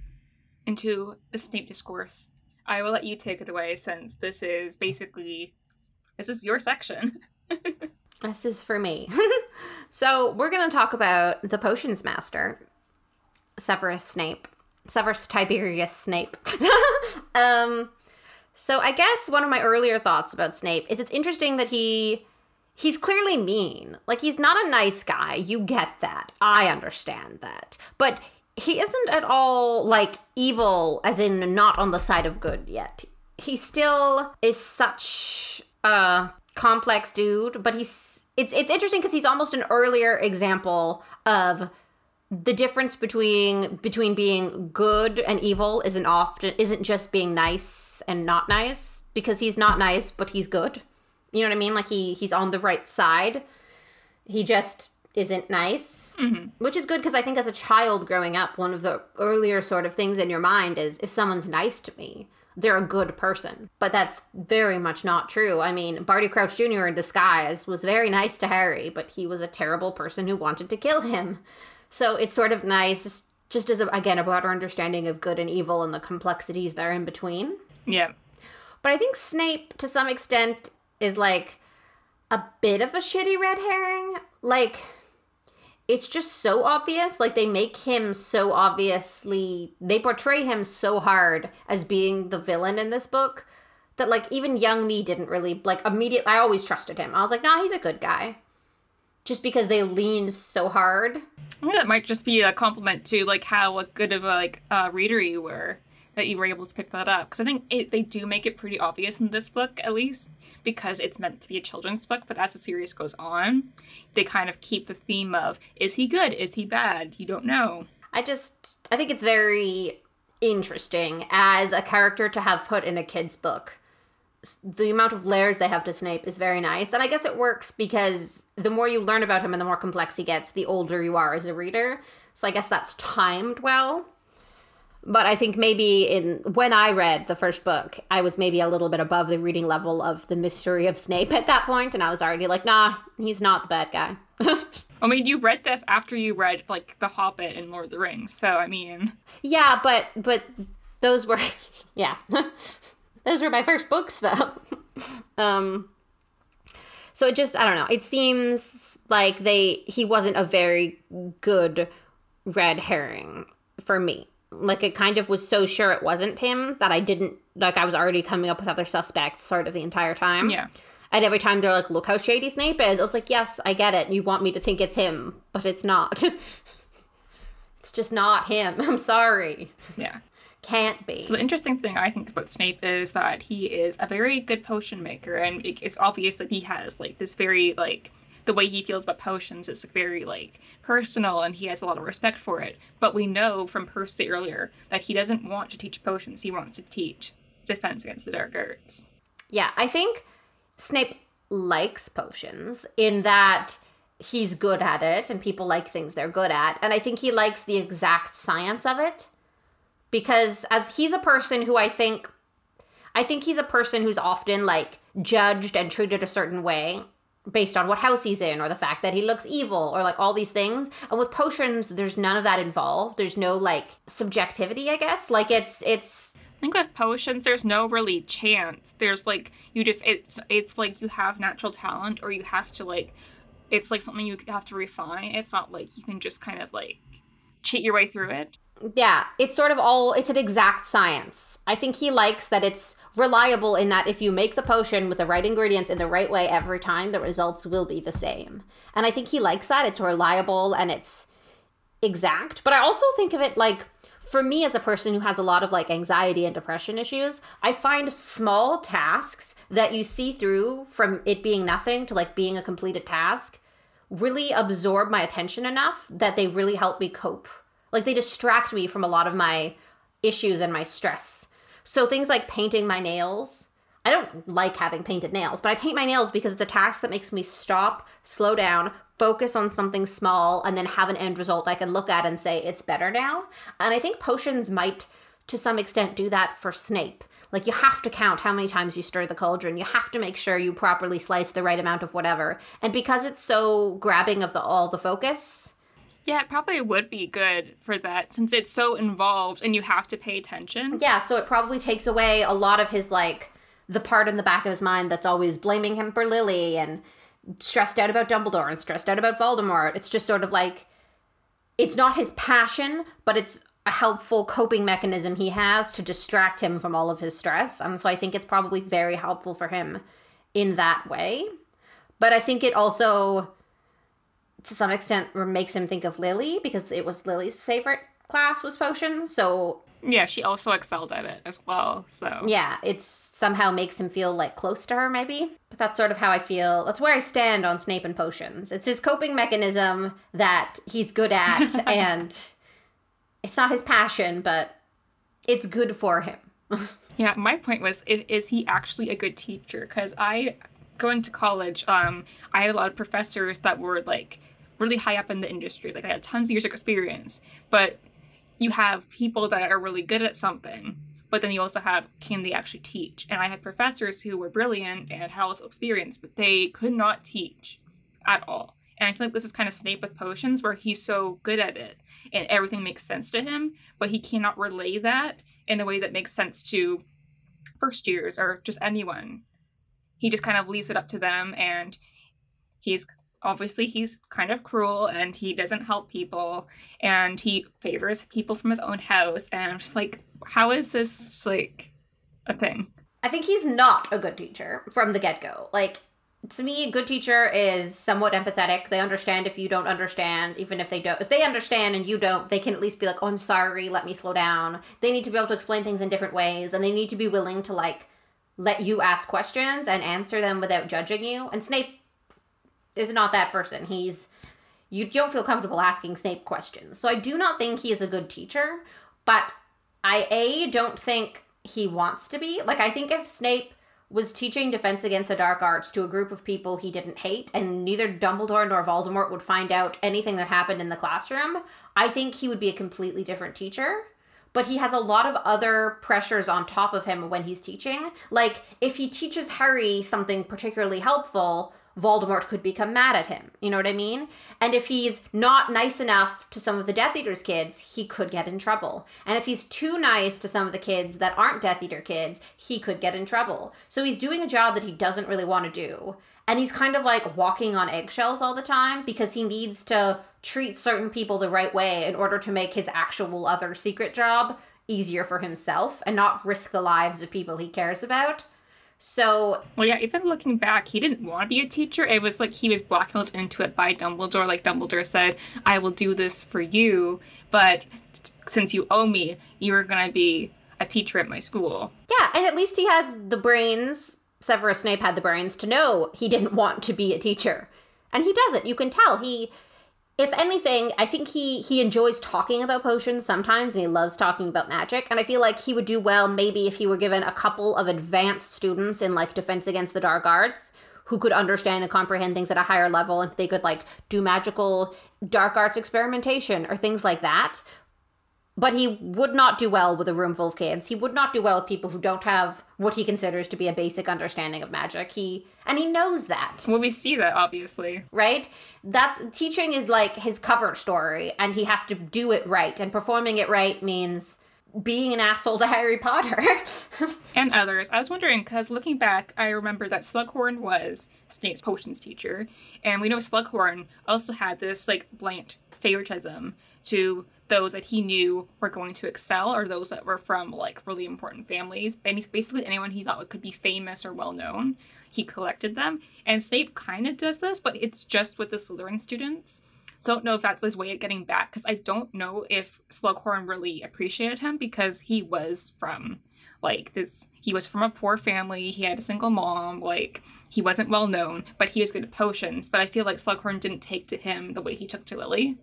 into the Snape discourse. I will let you take it away since this is basically this is your section. this is for me. so, we're going to talk about the potions master, Severus Snape. Severus Tiberius Snape. um so I guess one of my earlier thoughts about Snape is it's interesting that he he's clearly mean. Like he's not a nice guy. You get that. I understand that. But he isn't at all like evil as in not on the side of good yet. He still is such a complex dude, but he's it's it's interesting because he's almost an earlier example of the difference between between being good and evil isn't often isn't just being nice and not nice because he's not nice but he's good. You know what i mean? Like he he's on the right side. He just isn't nice mm-hmm. which is good because i think as a child growing up one of the earlier sort of things in your mind is if someone's nice to me they're a good person but that's very much not true i mean barty crouch jr in disguise was very nice to harry but he was a terrible person who wanted to kill him so it's sort of nice, just as, a, again, a broader understanding of good and evil and the complexities there in between. Yeah. But I think Snape, to some extent, is like a bit of a shitty red herring. Like, it's just so obvious. Like, they make him so obviously, they portray him so hard as being the villain in this book that, like, even young me didn't really, like, immediately, I always trusted him. I was like, nah, he's a good guy. Just because they leaned so hard I think that might just be a compliment to like how good of a like uh, reader you were that you were able to pick that up because I think it, they do make it pretty obvious in this book at least because it's meant to be a children's book but as the series goes on they kind of keep the theme of is he good is he bad you don't know I just I think it's very interesting as a character to have put in a kid's book the amount of layers they have to Snape is very nice. And I guess it works because the more you learn about him and the more complex he gets, the older you are as a reader. So I guess that's timed well. But I think maybe in when I read the first book, I was maybe a little bit above the reading level of the mystery of Snape at that point, and I was already like, nah, he's not the bad guy. I mean, you read this after you read like The Hobbit and Lord of the Rings, so I mean, yeah, but but those were yeah. Those were my first books, though. um, so it just, I don't know. It seems like they he wasn't a very good red herring for me. Like it kind of was so sure it wasn't him that I didn't like I was already coming up with other suspects sort of the entire time. Yeah. And every time they're like, look how shady Snape is, I was like, yes, I get it. You want me to think it's him, but it's not. it's just not him. I'm sorry. Yeah. Can't be. So the interesting thing I think about Snape is that he is a very good potion maker, and it's obvious that he has like this very like the way he feels about potions is very like personal, and he has a lot of respect for it. But we know from Percy earlier that he doesn't want to teach potions; he wants to teach defense against the dark arts. Yeah, I think Snape likes potions in that he's good at it, and people like things they're good at, and I think he likes the exact science of it because as he's a person who I think I think he's a person who's often like judged and treated a certain way based on what house he's in or the fact that he looks evil or like all these things. And with potions there's none of that involved. There's no like subjectivity, I guess. Like it's it's I think with potions there's no really chance. There's like you just it's it's like you have natural talent or you have to like it's like something you have to refine. It's not like you can just kind of like cheat your way through it yeah, it's sort of all it's an exact science. I think he likes that it's reliable in that if you make the potion with the right ingredients in the right way every time, the results will be the same. And I think he likes that. It's reliable and it's exact. But I also think of it like for me as a person who has a lot of like anxiety and depression issues, I find small tasks that you see through from it being nothing to like being a completed task really absorb my attention enough that they really help me cope like they distract me from a lot of my issues and my stress. So things like painting my nails. I don't like having painted nails, but I paint my nails because it's a task that makes me stop, slow down, focus on something small, and then have an end result I can look at and say, it's better now. And I think potions might, to some extent, do that for Snape. Like, you have to count how many times you stir the cauldron. You have to make sure you properly slice the right amount of whatever. And because it's so grabbing of the all the focus, Yeah, it probably would be good for that since it's so involved and you have to pay attention. Yeah, so it probably takes away a lot of his like the part in the back of his mind that's always blaming him for Lily and stressed out about Dumbledore and stressed out about Voldemort. It's just sort of like it's not his passion, but it's a helpful coping mechanism he has to distract him from all of his stress. And so I think it's probably very helpful for him in that way. But I think it also to some extent makes him think of Lily because it was Lily's favorite class was potions. So Yeah, she also excelled at it as well. So yeah, it's somehow makes him feel like close to her, maybe. But that's sort of how I feel. That's where I stand on Snape and potions. It's his coping mechanism that he's good at, and it's not his passion, but it's good for him. Yeah, my point was, is he actually a good teacher? Because I, going to college, um, I had a lot of professors that were like really high up in the industry. Like I had tons of years of experience. But you have people that are really good at something, but then you also have can they actually teach? And I had professors who were brilliant and had lots of experience, but they could not teach at all. And I feel like this is kind of Snape with potions, where he's so good at it and everything makes sense to him, but he cannot relay that in a way that makes sense to first years or just anyone. He just kind of leaves it up to them, and he's obviously he's kind of cruel and he doesn't help people and he favors people from his own house. And I'm just like, how is this like a thing? I think he's not a good teacher from the get go. Like, to me, a good teacher is somewhat empathetic. They understand if you don't understand, even if they don't. If they understand and you don't, they can at least be like, oh, I'm sorry, let me slow down. They need to be able to explain things in different ways, and they need to be willing to, like, let you ask questions and answer them without judging you. And Snape is not that person. He's. You don't feel comfortable asking Snape questions. So I do not think he is a good teacher, but I, A, don't think he wants to be. Like, I think if Snape was teaching Defense Against the Dark Arts to a group of people he didn't hate, and neither Dumbledore nor Voldemort would find out anything that happened in the classroom, I think he would be a completely different teacher. But he has a lot of other pressures on top of him when he's teaching. Like, if he teaches Harry something particularly helpful, Voldemort could become mad at him. You know what I mean? And if he's not nice enough to some of the Death Eater's kids, he could get in trouble. And if he's too nice to some of the kids that aren't Death Eater kids, he could get in trouble. So he's doing a job that he doesn't really want to do. And he's kind of like walking on eggshells all the time because he needs to treat certain people the right way in order to make his actual other secret job easier for himself and not risk the lives of people he cares about. So Well, yeah, even looking back, he didn't want to be a teacher. It was like he was blackmailed into it by Dumbledore. Like Dumbledore said, I will do this for you, but since you owe me, you are going to be a teacher at my school. Yeah, and at least he had the brains. Severus Snape had the brains to know he didn't want to be a teacher, and he does it. You can tell he. If anything, I think he he enjoys talking about potions sometimes, and he loves talking about magic. And I feel like he would do well maybe if he were given a couple of advanced students in like Defense Against the Dark Arts who could understand and comprehend things at a higher level, and they could like do magical dark arts experimentation or things like that but he would not do well with a room full of kids. He would not do well with people who don't have what he considers to be a basic understanding of magic. He and he knows that, Well, we see that obviously. right? That's teaching is like his cover story and he has to do it right. And performing it right means being an asshole to Harry Potter. and others. I was wondering because looking back, I remember that Slughorn was Snape's potions teacher, and we know Slughorn also had this like blatant favoritism to those that he knew were going to excel or those that were from like really important families. And he's basically anyone he thought could be famous or well known. He collected them, and Snape kind of does this, but it's just with the Slytherin students. So I don't know if that's his way of getting back because I don't know if Slughorn really appreciated him because he was from like this he was from a poor family he had a single mom like he wasn't well known but he was good at potions but i feel like slughorn didn't take to him the way he took to lily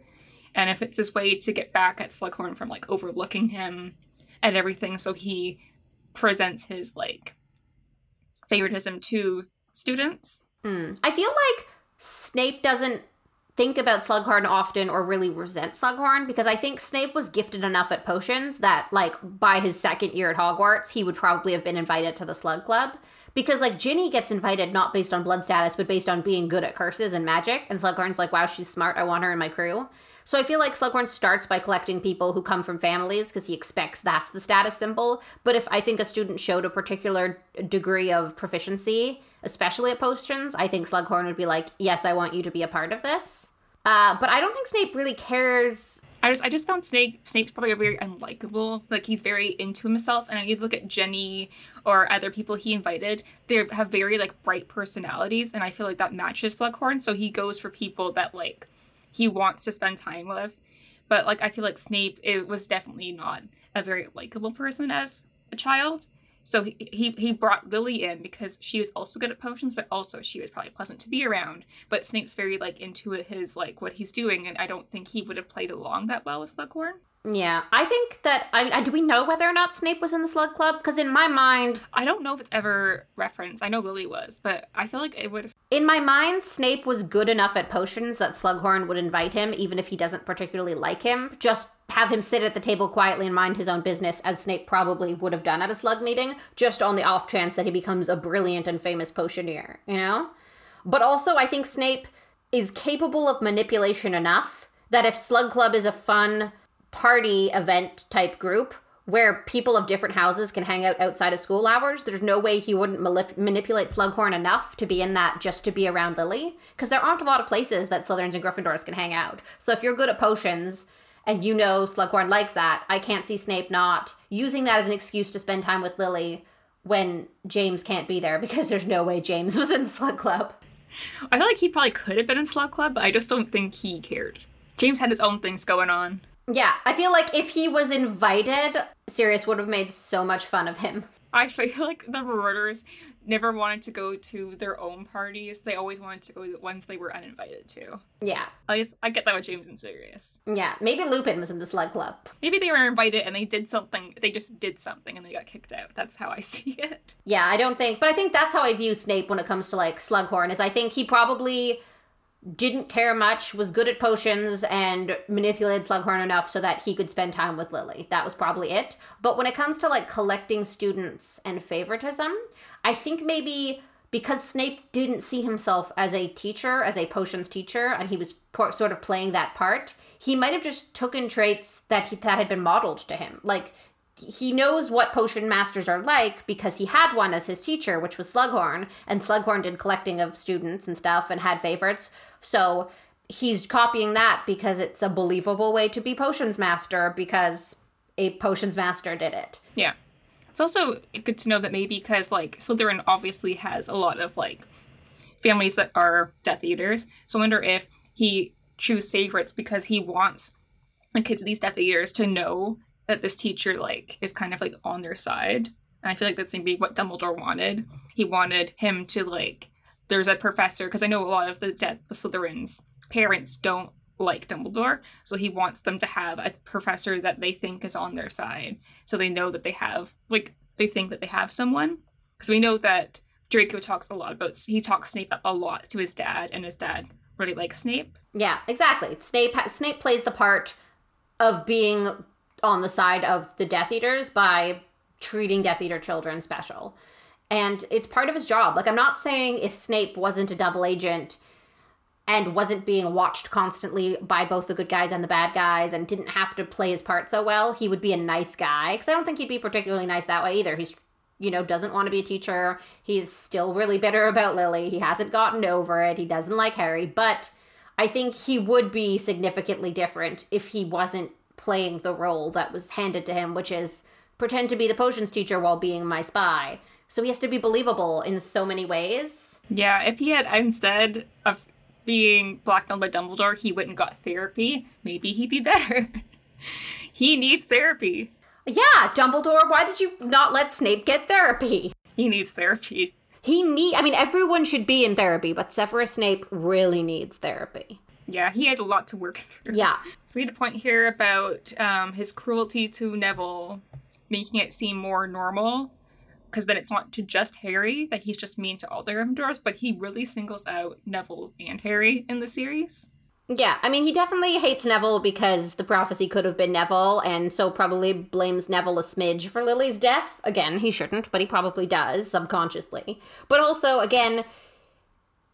and if it's his way to get back at slughorn from like overlooking him and everything. So he presents his like favoritism to students. Hmm. I feel like Snape doesn't think about Slughorn often or really resent Slughorn because I think Snape was gifted enough at potions that, like, by his second year at Hogwarts, he would probably have been invited to the Slug Club. Because, like, Ginny gets invited not based on blood status, but based on being good at curses and magic. And Slughorn's like, wow, she's smart. I want her in my crew. So I feel like Slughorn starts by collecting people who come from families because he expects that's the status symbol. But if I think a student showed a particular degree of proficiency, especially at potions, I think Slughorn would be like, yes, I want you to be a part of this. Uh, but I don't think Snape really cares. I just I just found Snape Snape's probably very unlikable. Like he's very into himself, and you look at Ginny or other people he invited, they have very like bright personalities, and I feel like that matches Slughorn. So he goes for people that like he wants to spend time with. But like I feel like Snape it was definitely not a very likable person as a child. So he, he he brought Lily in because she was also good at potions, but also she was probably pleasant to be around. But Snape's very like into his like what he's doing, and I don't think he would have played along that well with Slughorn. Yeah, I think that. I, I do we know whether or not Snape was in the Slug Club? Because in my mind, I don't know if it's ever referenced. I know Lily was, but I feel like it would. In my mind, Snape was good enough at potions that Slughorn would invite him, even if he doesn't particularly like him. Just have him sit at the table quietly and mind his own business, as Snape probably would have done at a Slug meeting, just on the off chance that he becomes a brilliant and famous potioneer. You know. But also, I think Snape is capable of manipulation enough that if Slug Club is a fun party event type group where people of different houses can hang out outside of school hours, there's no way he wouldn't malip- manipulate Slughorn enough to be in that just to be around Lily. Because there aren't a lot of places that Slytherins and Gryffindors can hang out. So if you're good at potions and you know Slughorn likes that, I can't see Snape not using that as an excuse to spend time with Lily when James can't be there because there's no way James was in Slug Club. I feel like he probably could have been in Slug Club, but I just don't think he cared. James had his own things going on. Yeah, I feel like if he was invited, Sirius would have made so much fun of him. I feel like the Marauders never wanted to go to their own parties. They always wanted to go to the ones they were uninvited to. Yeah. At least I get that with James and Sirius. Yeah, maybe Lupin was in the Slug Club. Maybe they were invited and they did something. They just did something and they got kicked out. That's how I see it. Yeah, I don't think, but I think that's how I view Snape when it comes to like Slughorn. Is I think he probably didn't care much, was good at potions, and manipulated Slughorn enough so that he could spend time with Lily. That was probably it. But when it comes to like collecting students and favoritism, I think maybe because Snape didn't see himself as a teacher, as a potions teacher, and he was por- sort of playing that part, he might have just taken traits that he, that had been modeled to him. Like he knows what potion masters are like because he had one as his teacher, which was Slughorn, and Slughorn did collecting of students and stuff and had favorites. So he's copying that because it's a believable way to be potions master because a potions master did it. Yeah. It's also good to know that maybe because like Slytherin obviously has a lot of like families that are Death Eaters. So I wonder if he choose favorites because he wants the kids of these Death Eaters to know that this teacher like is kind of like on their side. And I feel like that's maybe what Dumbledore wanted. He wanted him to like there's a professor because I know a lot of the dead the Slytherins parents don't like Dumbledore, so he wants them to have a professor that they think is on their side, so they know that they have like they think that they have someone. Because we know that Draco talks a lot about he talks Snape up a lot to his dad, and his dad really likes Snape. Yeah, exactly. Snape Snape plays the part of being on the side of the Death Eaters by treating Death Eater children special. And it's part of his job. Like, I'm not saying if Snape wasn't a double agent and wasn't being watched constantly by both the good guys and the bad guys and didn't have to play his part so well, he would be a nice guy. Because I don't think he'd be particularly nice that way either. He's, you know, doesn't want to be a teacher. He's still really bitter about Lily. He hasn't gotten over it. He doesn't like Harry. But I think he would be significantly different if he wasn't playing the role that was handed to him, which is pretend to be the potions teacher while being my spy. So he has to be believable in so many ways. Yeah, if he had instead of being blackmailed by Dumbledore, he went and got therapy, maybe he'd be better. he needs therapy. Yeah, Dumbledore, why did you not let Snape get therapy? He needs therapy. He need I mean everyone should be in therapy, but Severus Snape really needs therapy. Yeah, he has a lot to work through. Yeah. So we had a point here about um, his cruelty to Neville making it seem more normal because then it's not to just Harry that he's just mean to all the Gryffindors, but he really singles out Neville and Harry in the series. Yeah, I mean, he definitely hates Neville because the prophecy could have been Neville, and so probably blames Neville a smidge for Lily's death. Again, he shouldn't, but he probably does subconsciously. But also, again,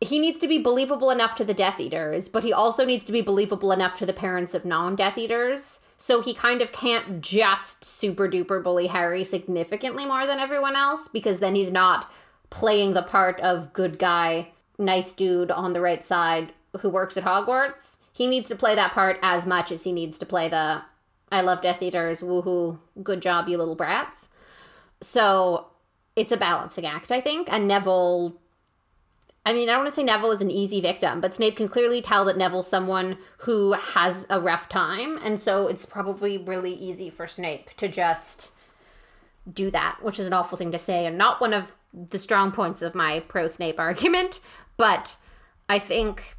he needs to be believable enough to the Death Eaters, but he also needs to be believable enough to the parents of non Death Eaters. So he kind of can't just super duper bully Harry significantly more than everyone else because then he's not playing the part of good guy, nice dude on the right side who works at Hogwarts. He needs to play that part as much as he needs to play the I love Death Eaters, woohoo, good job, you little brats. So it's a balancing act, I think. And Neville I mean, I don't want to say Neville is an easy victim, but Snape can clearly tell that Neville's someone who has a rough time, and so it's probably really easy for Snape to just do that, which is an awful thing to say, and not one of the strong points of my pro Snape argument. But I think,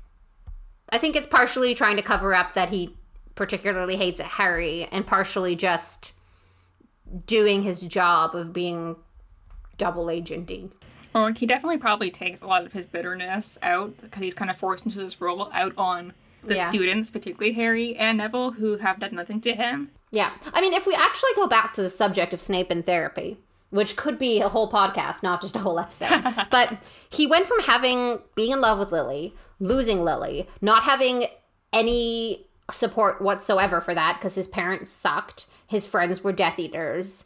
I think it's partially trying to cover up that he particularly hates Harry, and partially just doing his job of being double agenting. He definitely probably takes a lot of his bitterness out because he's kind of forced into this role out on the Yeah. students, particularly Harry and Neville, who have done nothing to him. Yeah. I mean, if we actually go back to the subject of Snape and therapy, which could be a whole podcast, not just a whole episode, but he went from having being in love with Lily, losing Lily, not having any support whatsoever for that because his parents sucked, his friends were Death Eaters,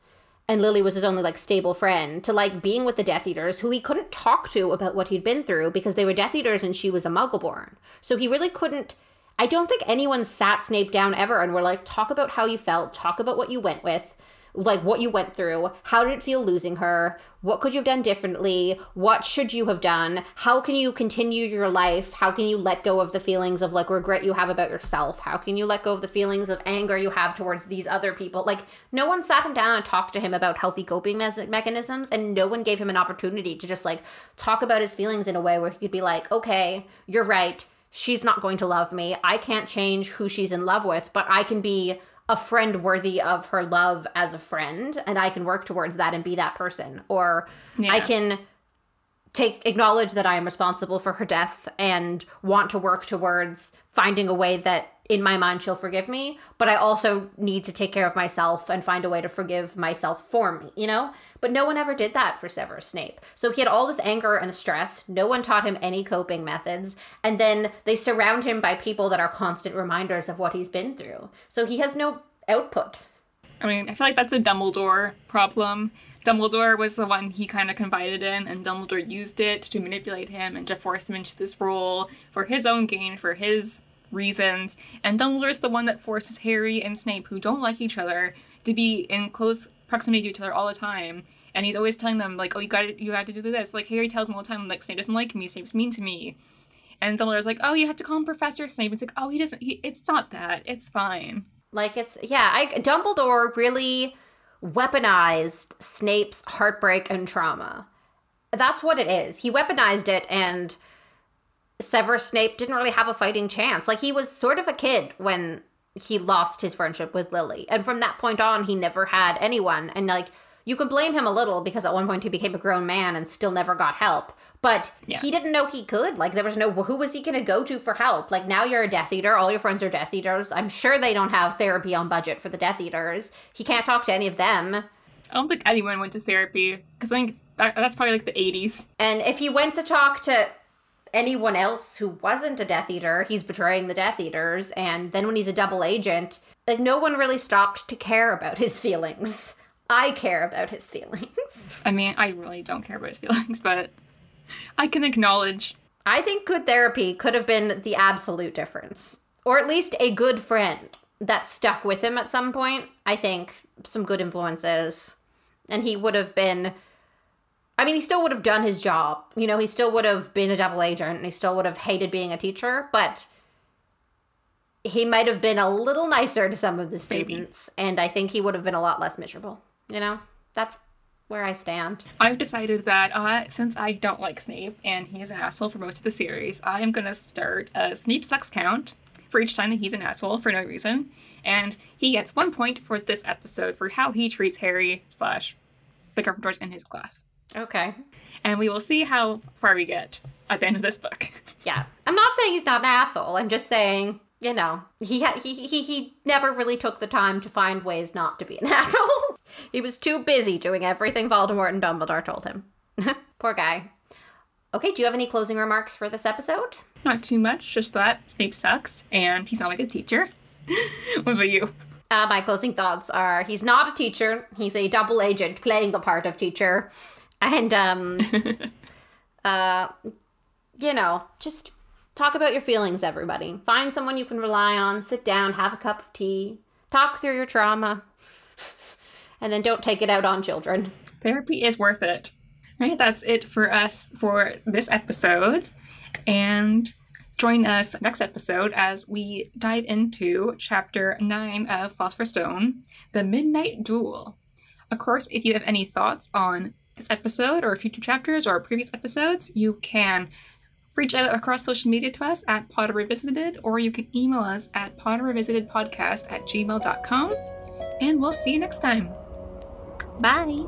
and Lily was his only like stable friend, to like being with the Death Eaters who he couldn't talk to about what he'd been through because they were Death Eaters and she was a Muggleborn. So he really couldn't I don't think anyone sat Snape down ever and were like, talk about how you felt, talk about what you went with, like what you went through. How did it feel losing her? What could you have done differently? What should you have done? How can you continue your life? How can you let go of the feelings of like regret you have about yourself? How can you let go of the feelings of anger you have towards these other people? Like, no one sat him down and talked to him about healthy coping mes- mechanisms, and no one gave him an opportunity to just like talk about his feelings in a way where he could be like, okay, you're right she's not going to love me. I can't change who she's in love with, but I can be a friend worthy of her love as a friend and I can work towards that and be that person. Or I can take acknowledge that I am responsible for her death and want to work towards finding a way that in my mind she'll forgive me, but I also need to take care of myself and find a way to forgive myself for me, you know? But no one ever did that for Severus Snape. So he had all this anger and stress. No one taught him any coping methods. And then they surround him by people that are constant reminders of what he's been through. So he has no output. I mean, I feel like that's a Dumbledore problem. Dumbledore was the one he kind of confided in, and Dumbledore used it to manipulate him and to force him into this role for his own gain, for his reasons. And Dumbledore's the one that forces Harry and Snape, who don't like each other, to be in close proximity to each other all the time. And he's always telling them, like, oh, you got to, you have to do this. Like Harry tells him all the time, like, Snape doesn't like me, Snape's mean to me. And Dumbledore's like, oh, you have to call him Professor Snape. It's like, oh, he doesn't. He, it's not that. It's fine. Like it's yeah, I Dumbledore really weaponized Snape's heartbreak and trauma. That's what it is. He weaponized it and Severus Snape didn't really have a fighting chance. Like he was sort of a kid when he lost his friendship with Lily. And from that point on he never had anyone and like you can blame him a little because at one point he became a grown man and still never got help. But Yeah. he didn't know he could. Like there was no who was he going to go to for help? Like now you're a Death Eater. All your friends are Death Eaters. I'm sure they don't have therapy on budget for the Death Eaters. He can't talk to any of them. I don't think anyone went to therapy because I think that, that's probably like the 80s. And if he went to talk to anyone else who wasn't a Death Eater, he's betraying the Death Eaters. And then when he's a double agent, like no one really stopped to care about his feelings. I care about his feelings. I mean, I really don't care about his feelings, but I can acknowledge. I think good therapy could have been the absolute difference. Or at least a good friend that stuck with him at some point. I think some good influences. And he would have been. I mean, he still would have done his job. You know, he still would have been a double agent and he still would have hated being a teacher, but he might have been a little nicer to some of the Maybe. students. And I think he would have been a lot less miserable. You know? That's where I stand. I've decided that uh, since I don't like Snape and he's an asshole for most of the series, I am going to start a Snape sucks count for each time that he's an asshole for no reason. And he gets one point for this episode for how he treats Harry slash the Gryffindors in his class. Okay. And we will see how far we get at the end of this book. Yeah. I'm not saying he's not an asshole. I'm just saying, you know, he ha- he, he he never really took the time to find ways not to be an asshole. He was too busy doing everything Voldemort and Dumbledore told him. Poor guy. Okay, do you have any closing remarks for this episode? Not too much, just that Snape sucks and he's not a good teacher. what about you? Uh, my closing thoughts are he's not a teacher. He's a double agent playing the part of teacher. And, um, uh, you know, just talk about your feelings, everybody. Find someone you can rely on, sit down, have a cup of tea, talk through your trauma, and then don't take it out on children. Therapy is worth it. Right, that's it for us for this episode. And join us next episode as we dive into chapter 9 of Philosopher's Stone, The Midnight Duel. Of course, if you have any thoughts on this episode or future chapters or previous episodes, you can reach out across social media to us at Potter Revisited, or you can email us at potterrevisitedpodcast at gmail.com. And we'll see you next time. Bye.